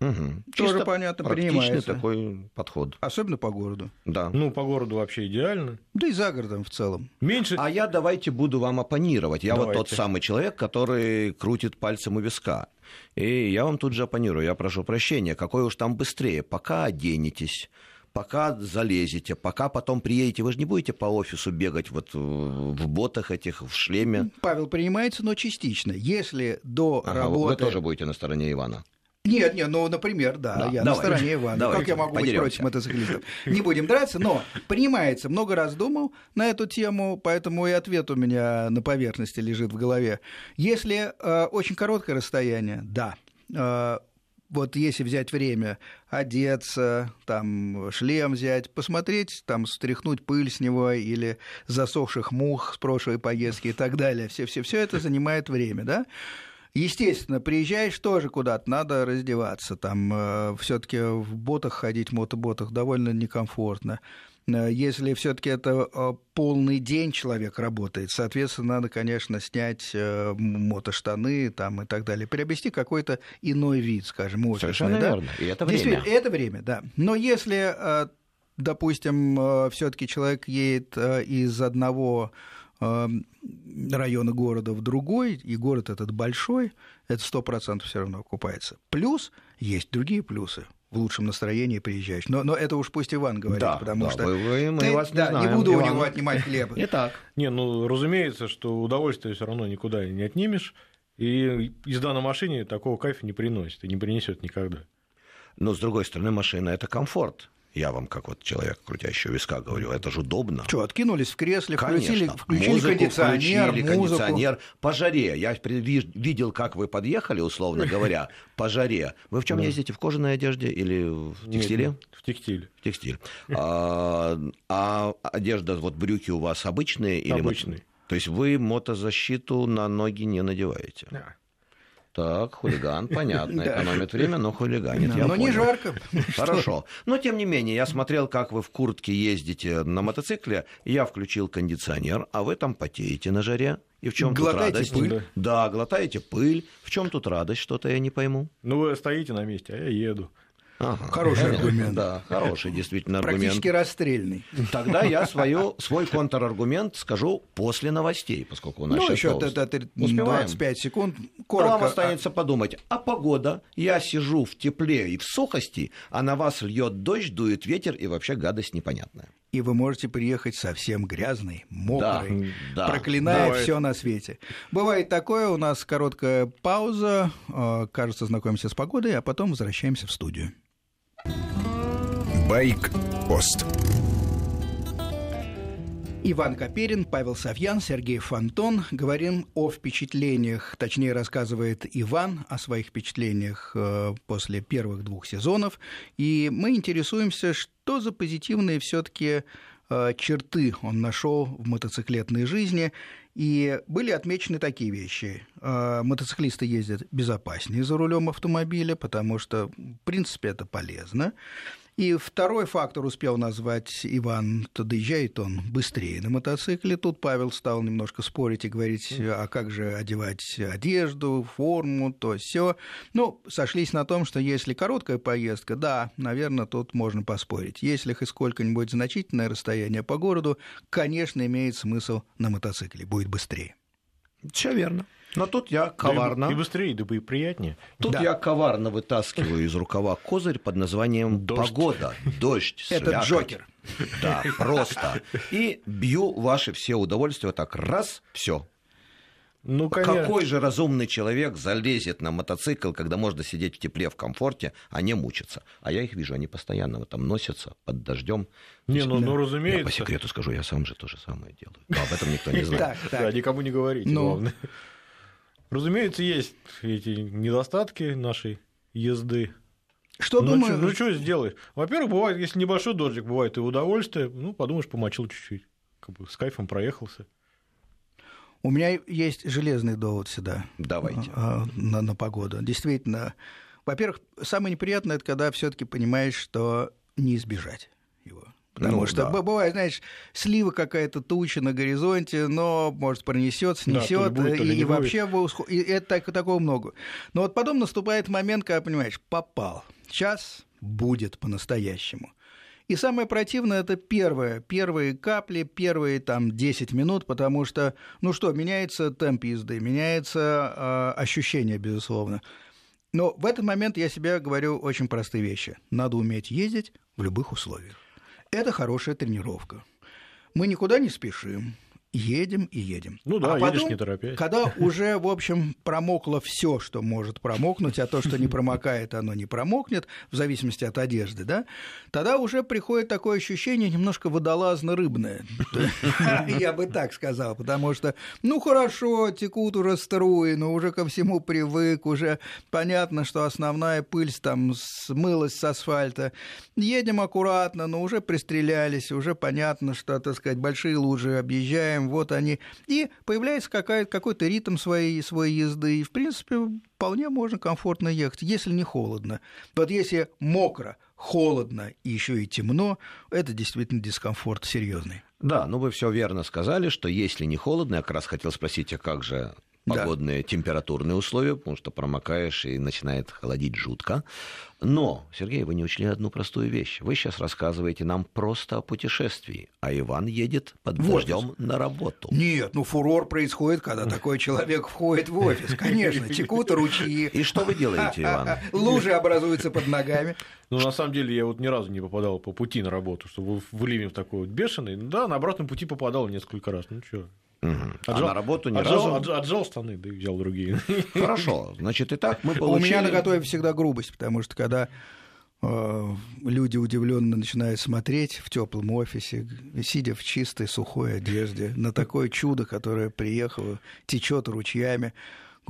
Тоже Чисто понятно, практичный принимается. такой подход. Особенно по городу. Да. Ну, по городу вообще идеально. Да и за городом в целом. Меньше... А я давайте буду вам оппонировать. Я вот Давайте. тот самый человек, который крутит пальцем у виска. И я вам тут же оппонирую. Я прошу прощения. Какой уж там быстрее. Пока оденетесь, пока залезете, пока потом приедете. Вы же не будете по офису бегать вот э, в ботах этих, в шлеме. Павел принимается, но частично. Если до Ага, работы... Вы тоже будете на стороне Ивана. Нет, нет, ну, например, да, Да, я давай. на стороне Ивана. Давайте, как я могу быть против мотоциклистов? Не будем драться, но принимается. Много раз думал на эту тему, поэтому и ответ у меня на поверхности лежит в голове. Если э, очень короткое расстояние, да. Э, вот если взять время, одеться, там, шлем взять, посмотреть, там, стряхнуть пыль с него или засохших мух с прошлой поездки и так далее, все-все-все это занимает время, да? Естественно, приезжаешь тоже куда-то, надо раздеваться. Там все-таки в ботах ходить, в мотоботах довольно некомфортно. Э, Если все-таки это э, полный день человек работает, соответственно, надо, конечно, снять э, мотоштаны там, и так далее, приобрести какой-то иной вид, скажем, офисный. Совершенно да? верно. И это время. Это время, да. Но если, допустим, все-таки человек едет из одного района города в другой, и город этот большой, это сто процентов все равно окупается. Плюс есть другие плюсы в лучшем настроении приезжаешь. Но, но это уж пусть Иван говорит, Да, потому да, что вы- вы- мы ты- вас не да, знаем, буду у Иван. него отнимать хлеб. Итак, Не, ну, разумеется, что удовольствие все равно никуда не отнимешь. И езда на машине такого кайфа не приносит и не принесет никогда. но с другой стороны, машина это комфорт. Я вам, как вот человек, крутящий виска, говорю, это же удобно. Что, откинулись в кресле, включили, Конечно. включили Музыку кондиционер, включили, музыку. кондиционер. По жаре. Я видел, как вы подъехали, условно говоря, по жаре. Вы в чем Да. ездите? В кожаной одежде или в текстиле? Нет, в текстиле. В текстиль. А, а одежда, вот брюки у вас обычные? Или Обычные. То есть вы мотозащиту на ноги не надеваете? Да. Так, хулиган, понятно, экономит время, но хулиганит. Но не жарко. Хорошо. Но, тем не менее, я смотрел, как вы в куртке ездите на мотоцикле. Я включил кондиционер, а вы там потеете на жаре. И в чем тут радость? пыль. Да, глотаете пыль. В чем тут радость? Что-то я не пойму. Ну, вы стоите на месте, а я еду. Ага. Хороший аргумент. Да, хороший действительно аргумент. Практически расстрельный. Тогда я свою, свой контраргумент скажу после новостей, поскольку у нас Ну, сейчас еще Успеваем? 25 секунд. Вам Коротко. останется подумать, а погода? Я сижу в тепле и в сухости, а на вас льет дождь, дует ветер и вообще гадость непонятная. И вы можете приехать совсем грязный, мокрый, Да, да. проклиная Бывает. все на свете. Бывает такое, у нас короткая пауза, э, кажется, знакомимся с погодой, а потом возвращаемся в студию. Байк-пост. Иван Коперин, Павел Савьян, Сергей Фонтон. Говорим о впечатлениях, точнее рассказывает Иван о своих впечатлениях э, после первых двух сезонов. И мы интересуемся, что за позитивные все-таки черты он нашел в мотоциклетной жизни. И были отмечены такие вещи. Э, Мотоциклисты ездят безопаснее за рулем автомобиля, потому что, в принципе, это полезно. И второй фактор успел назвать Иван, то доезжает он быстрее на мотоцикле. Тут Павел стал немножко спорить и говорить, а как же одевать одежду, форму, то все. Ну, сошлись на том, что если короткая поездка, да, наверное, тут можно поспорить. Если хоть сколько-нибудь значительное расстояние по городу, конечно, имеет смысл на мотоцикле, будет быстрее. Все верно. Но тут я Да и- коварно, И быстрее, да и приятнее. тут Да. я коварно вытаскиваю из рукава козырь под названием Дождь. погода, дождь, Это слякоть. Джокер. Да, просто. И бью ваши все удовольствия так раз, все. Ну, конечно. Какой же разумный человек залезет на мотоцикл, когда можно сидеть в тепле, в комфорте, а не мучиться? А я их вижу, они постоянно вот там носятся под дождем. Не, ну, ну Я разумеется. по секрету скажу, я сам же то же самое делаю. Но об этом никто не знает. Так, Да, так. никому не говорите, Ну. главное. Разумеется, есть эти недостатки нашей езды. Что ну, думаю? чё- ну, что сделаешь? Во-первых, бывает, если небольшой дождик, бывает и удовольствие. Ну, подумаешь, помочил чуть-чуть. Как бы с кайфом проехался. У меня есть железный довод сюда. Давайте. а, На, на погоду. Действительно, во-первых, самое неприятное это когда все-таки понимаешь, что не избежать его. Потому Ну, что да. бывает, знаешь, слива какая-то туча на горизонте, но, может, пронесет, Да, снесет, будет, ли и, и вообще и это так- такого много. Но вот потом наступает момент, когда понимаешь, попал. Сейчас будет по-настоящему. И самое противное это первое, первые капли, первые там 10 минут, потому что, ну что, меняется темп езды, меняется э, ощущение, безусловно. Но в этот момент я себе говорю очень простые вещи. Надо уметь ездить в любых условиях. Это хорошая тренировка. Мы никуда не спешим. Едем и едем. Ну да, А едешь потом, не торопясь. Когда уже, в общем, промокло все, что может промокнуть, а то, что не промокает, оно не промокнет, в зависимости от одежды, да, тогда уже приходит такое ощущение немножко водолазно-рыбное. Я бы так сказал, потому что, ну хорошо, текут уже струи, но уже ко всему привык, уже понятно, что основная пыль там смылась с асфальта. Едем аккуратно, но уже пристрелялись, уже понятно, что, так сказать, большие лужи объезжаем, вот они. И появляется какой-то ритм своей, своей езды, и, в принципе, вполне можно комфортно ехать, если не холодно. Вот если мокро, холодно и еще и темно, это действительно дискомфорт серьезный. Да, ну вы все верно сказали, что если не холодно, я как раз хотел спросить, а как же Да. погодные температурные условия, потому что промокаешь и начинает холодить жутко. Но, Сергей, вы не учли одну простую вещь. Вы сейчас рассказываете нам просто о путешествии, а Иван едет под В дождем на работу. Нет, ну фурор происходит, когда такой человек входит в офис. Конечно, текут ручьи, И что вы делаете, Иван? лужи образуются под ногами. Ну, на самом деле, я вот ни разу не попадал по пути на работу, чтобы в Ливень такой вот бешеный. Ну Да, на обратном пути попадал несколько раз. Ну, что? Мгм. А на работу ни отжал, разу? отж- отжал штаны, да и взял другие. Хорошо, значит, итак, мы У получили... меня на готове всегда грубость, потому что когда э, люди удивленно начинают смотреть в теплом офисе, сидя в чистой сухой одежде, на такое чудо, которое приехало, течет ручьями,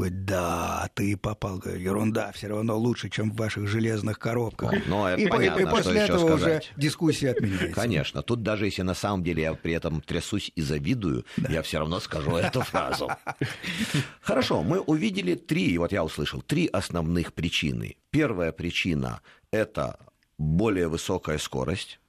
Говорит, да, ты попал. Говорю, ерунда, все равно лучше, чем в ваших железных коробках. Ну, это и, понятно, и, и после что еще этого сказать. уже дискуссия отменяется. Конечно. Тут даже если на самом деле я при этом трясусь и завидую, я все равно скажу эту фразу. Хорошо, мы увидели три, вот я услышал, три основных причины. Первая причина – это более высокая скорость.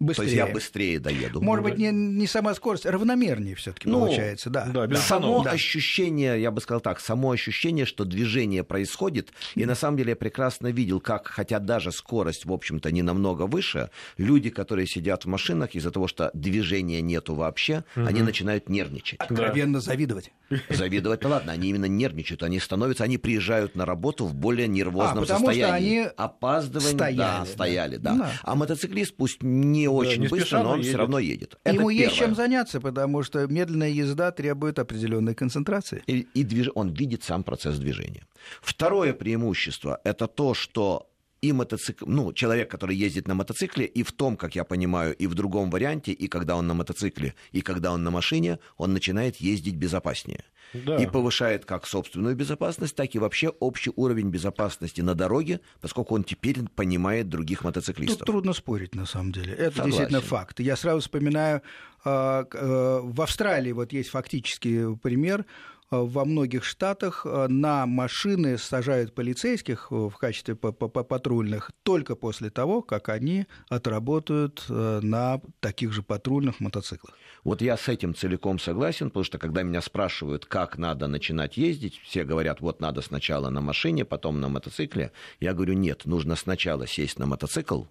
Быстрее. То есть я быстрее доеду. Может быть, не, не сама скорость, а равномернее все-таки Ну, получается, да. да, без Само Да. ощущение, я бы сказал так, само ощущение, что движение происходит, и на самом деле я прекрасно видел, как, хотя даже скорость, в общем-то, не намного выше, люди, которые сидят в машинах, из-за того, что движения нету вообще, они начинают нервничать. Откровенно завидовать. Завидовать-то ладно, они именно нервничают, они становятся, они приезжают на работу в более нервозном А, потому что состоянии. они Опаздывание, стояли, да, да. стояли, да. Да. А мотоциклист пусть не очень не быстро, спеша, но он все едет. равно едет. И Ему есть первое. чем заняться, потому что медленная езда требует определенной концентрации. и, и движ- он видит сам процесс движения. Второе преимущество – это то, что и мотоцикл, ну, человек, который ездит на мотоцикле, и в том, как я понимаю, и в другом варианте, и когда он на мотоцикле, и когда он на машине, он начинает ездить безопаснее. Да. И повышает как собственную безопасность, так и вообще общий уровень безопасности на дороге, поскольку он теперь понимает других Тут мотоциклистов. трудно спорить, на самом деле. Это Согласен. действительно факт. Я сразу вспоминаю, к- э, в Австралии вот есть фактический пример. Э, Во многих штатах э, на машины сажают полицейских э, в качестве патрульных только после того, как они отработают на таких же патрульных мотоциклах. Вот я с этим целиком согласен, потому что когда меня спрашивают, как надо начинать ездить, все говорят, вот надо сначала на машине, потом на мотоцикле. Я говорю, нет, нужно сначала сесть на мотоцикл,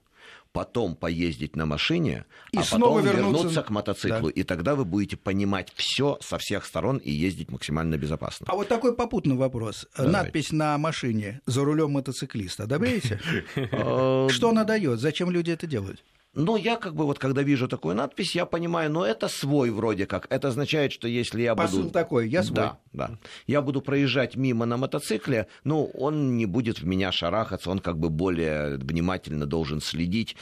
потом поездить на машине, И а снова потом вернуться вернуться к мотоциклу. Да. И тогда вы будете понимать все со всех сторон и ездить максимально безопасно. А вот такой попутный вопрос. Давай. Надпись на машине «За рулем мотоциклиста». Одобряете? Что она дает? Зачем люди это делают? Но я как бы вот, когда вижу такую надпись, я понимаю, ну это свой вроде как. Это означает, что если я Посыл буду... такой, я свой. Да, да. Я буду проезжать мимо на мотоцикле, ну, он не будет в меня шарахаться, он как бы более внимательно должен следить.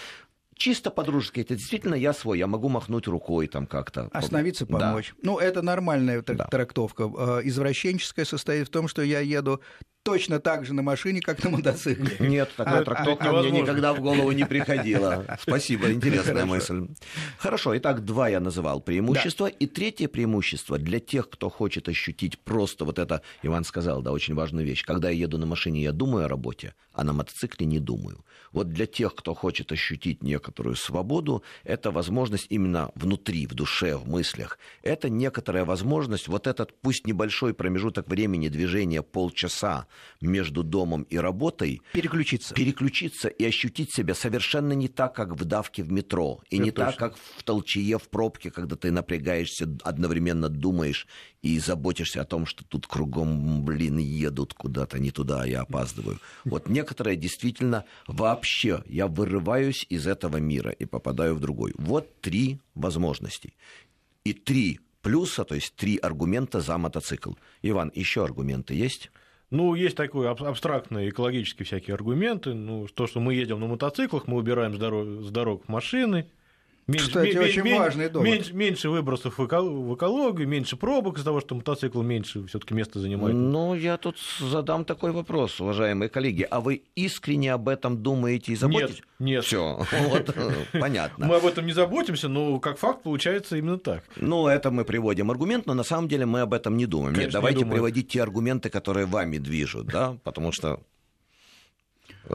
Чисто по-дружески, это действительно я свой, я могу махнуть рукой там как-то. Остановиться, Да. помочь. Ну, это нормальная трак- Да. трактовка. Э, Извращенческая состоит в том, что я еду точно так же на машине, как на мотоцикле. Нет, такая А- трактовка а- мне никогда в голову не приходила. Спасибо, интересная мысль. Хорошо, итак, два я называл преимущества. И третье преимущество для тех, кто хочет ощутить просто вот это, Иван сказал, да, очень важную вещь. Когда я еду на машине, я думаю о работе, а на мотоцикле не думаю. Вот для тех, кто хочет ощутить некоторую свободу, это возможность именно внутри, в душе, в мыслях. Это некоторая возможность, вот этот, пусть небольшой промежуток времени движения полчаса между домом и работой, Переключиться. переключиться и ощутить себя совершенно не так, как в давке в метро, и Это не так, точно. как в толчее в пробке, когда ты напрягаешься, одновременно думаешь и заботишься о том, что тут кругом, блин, едут куда-то не туда, а я опаздываю. Вот некоторые действительно вообще, я вырываюсь из этого мира и попадаю в другой. Вот три возможности. И три плюса, то есть три аргумента за мотоцикл. Иван, еще аргументы есть? Ну, есть такой аб- абстрактные экологические всякие аргументы. Ну, то, что мы едем на мотоциклах, мы убираем с дорог, с дорог машины. Кстати, очень важный довод. Меньше, меньше выбросов в, эко- в экологию, меньше пробок из-за того, что мотоцикл меньше все-таки места занимает. Ну, я тут задам такой вопрос, уважаемые коллеги. А вы искренне об этом думаете и заботитесь? нет. Все, вот, э, понятно. Мы об этом не заботимся, но как факт получается именно так. Ну, это мы приводим аргумент, но на самом деле мы об этом не думаем. Нет, Конечно, не давайте думаю. приводить те аргументы, которые вами движут, да, потому что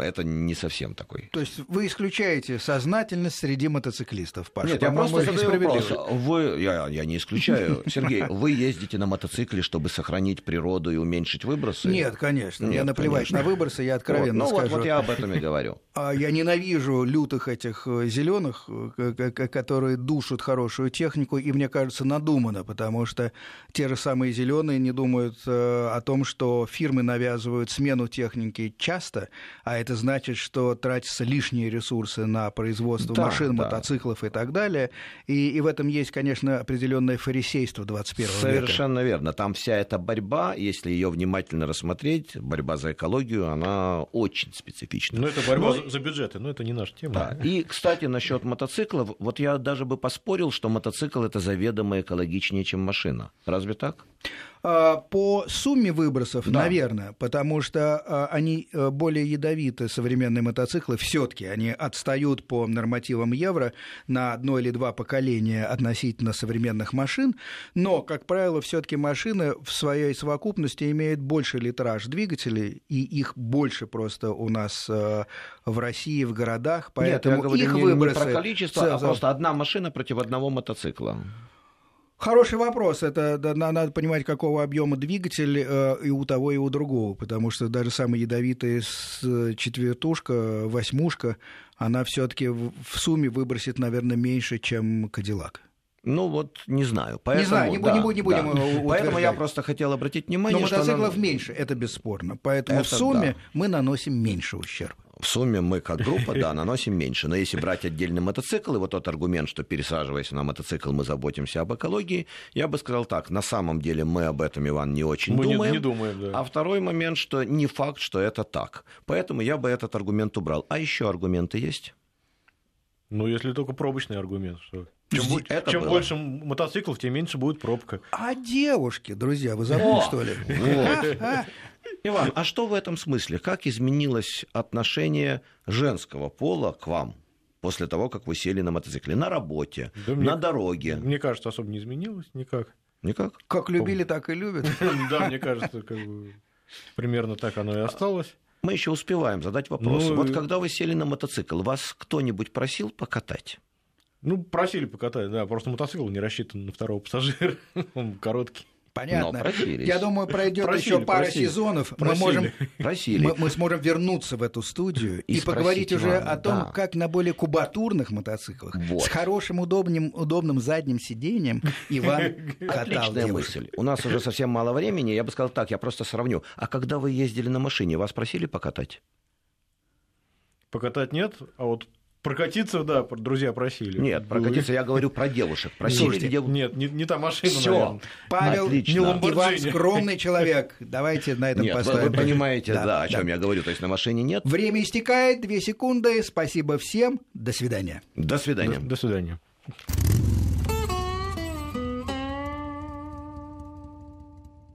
это не совсем такой. То есть вы исключаете сознательность среди мотоциклистов, Паша. Нет, я просто задаю вопрос. Вы, я, я не исключаю. Сергей, вы ездите на мотоцикле, чтобы сохранить природу и уменьшить выбросы? Нет, конечно. Нет, Мне наплевать конечно. на выбросы, я откровенно Вот, ну, вот, скажу. вот я об этом и говорю. А Я ненавижу лютых этих зеленых, которые душат хорошую технику, и мне кажется, надуманно, потому что те же самые зеленые не думают э, о том, что фирмы навязывают смену техники часто, а это значит, что тратятся лишние ресурсы на производство Да, машин, да. мотоциклов и так далее. И, и в этом есть, конечно, определенное фарисейство 21 века. Совершенно верно. Там вся эта борьба, если ее внимательно рассмотреть, борьба за экологию, она очень специфична. Ну, это борьба за, за бюджеты, но это не наша тема. Да. И, кстати, насчет мотоциклов, вот я даже бы поспорил, что мотоцикл это заведомо экологичнее, чем машина. Разве так? А, по сумме выбросов, Да. наверное, потому что а, они э, более ядовиты, современные мотоциклы, все-таки они отстают по нормативам евро на одно или два поколения относительно современных машин, но, как правило, все-таки машины в своей совокупности имеют больше литраж двигателей, и их больше просто у нас э, в России, в городах, поэтому Нет, я говорю их не, не выбросы... про количество, а просто одна машина против одного мотоцикла. Хороший вопрос. Это да, на- надо понимать, какого объема двигатель э, и у того, и у другого. Потому что даже самая ядовитая э, четвертушка, восьмушка, она все-таки в в сумме выбросит, наверное, меньше, чем Кадиллак. Ну вот не знаю. Поэтому, знаю, не да, не не будем, да. э, утверждать. Поэтому я просто хотел обратить внимание, Но что мотоциклов нам- меньше, это бесспорно. Поэтому в Это сумме да. мы наносим меньше ущерба. В сумме мы как группа, да, наносим меньше. Но если брать отдельный мотоцикл, и вот тот аргумент, что пересаживаясь на мотоцикл, мы заботимся об экологии, я бы сказал так, на самом деле мы об этом, Иван, не очень Мы не- думаем. не думаем, да. А второй момент, что не факт, что это так. Поэтому я бы этот аргумент убрал. А еще аргументы есть? Ну, если только пробочный аргумент, что чем, это чем было. больше мотоциклов, тем меньше будет пробка. А девушки, друзья, вы забыли, О! что ли? Вот. А, Иван, а что в этом смысле? Как изменилось отношение женского пола к вам после того, как вы сели на мотоцикле? На работе, Да мне- на дороге? Мне кажется, особо не изменилось никак. Никак? Как любили, так и любят. Да, мне кажется, как бы примерно так оно и осталось. Мы еще успеваем задать вопрос. Ну, вот и- когда вы сели на мотоцикл, вас кто-нибудь просил покатать? Ну, просили покатать, да, просто мотоцикл не рассчитан на второго пассажира, он короткий. Понятно. Но просились. Я думаю, пройдет Просили, еще пара просили. сезонов. Мы Просили. можем Просили. мы, мы сможем вернуться в эту студию и, И поговорить уже Ивана, о том, да. как на более кубатурных мотоциклах Вот. с хорошим удобным, удобным задним сиденьем Иван катал мысль. У нас уже совсем мало времени. Я бы сказал так, я просто сравню. А когда вы ездили на машине, вас просили покатать? Покатать нет, а вот прокатиться, да, друзья просили. Нет, прокатиться я говорю про девушек. Просили Слушайте, дев- Нет, не, не та машина, наверное. Павел Отлично. Не Иван скромный человек. Давайте на этом Нет, вы- поставим. вы, понимаете, да, Да, о чем да. я говорю. То есть на машине нет. Время истекает, две секунды. Спасибо всем. До свидания. До свидания. До, до свидания.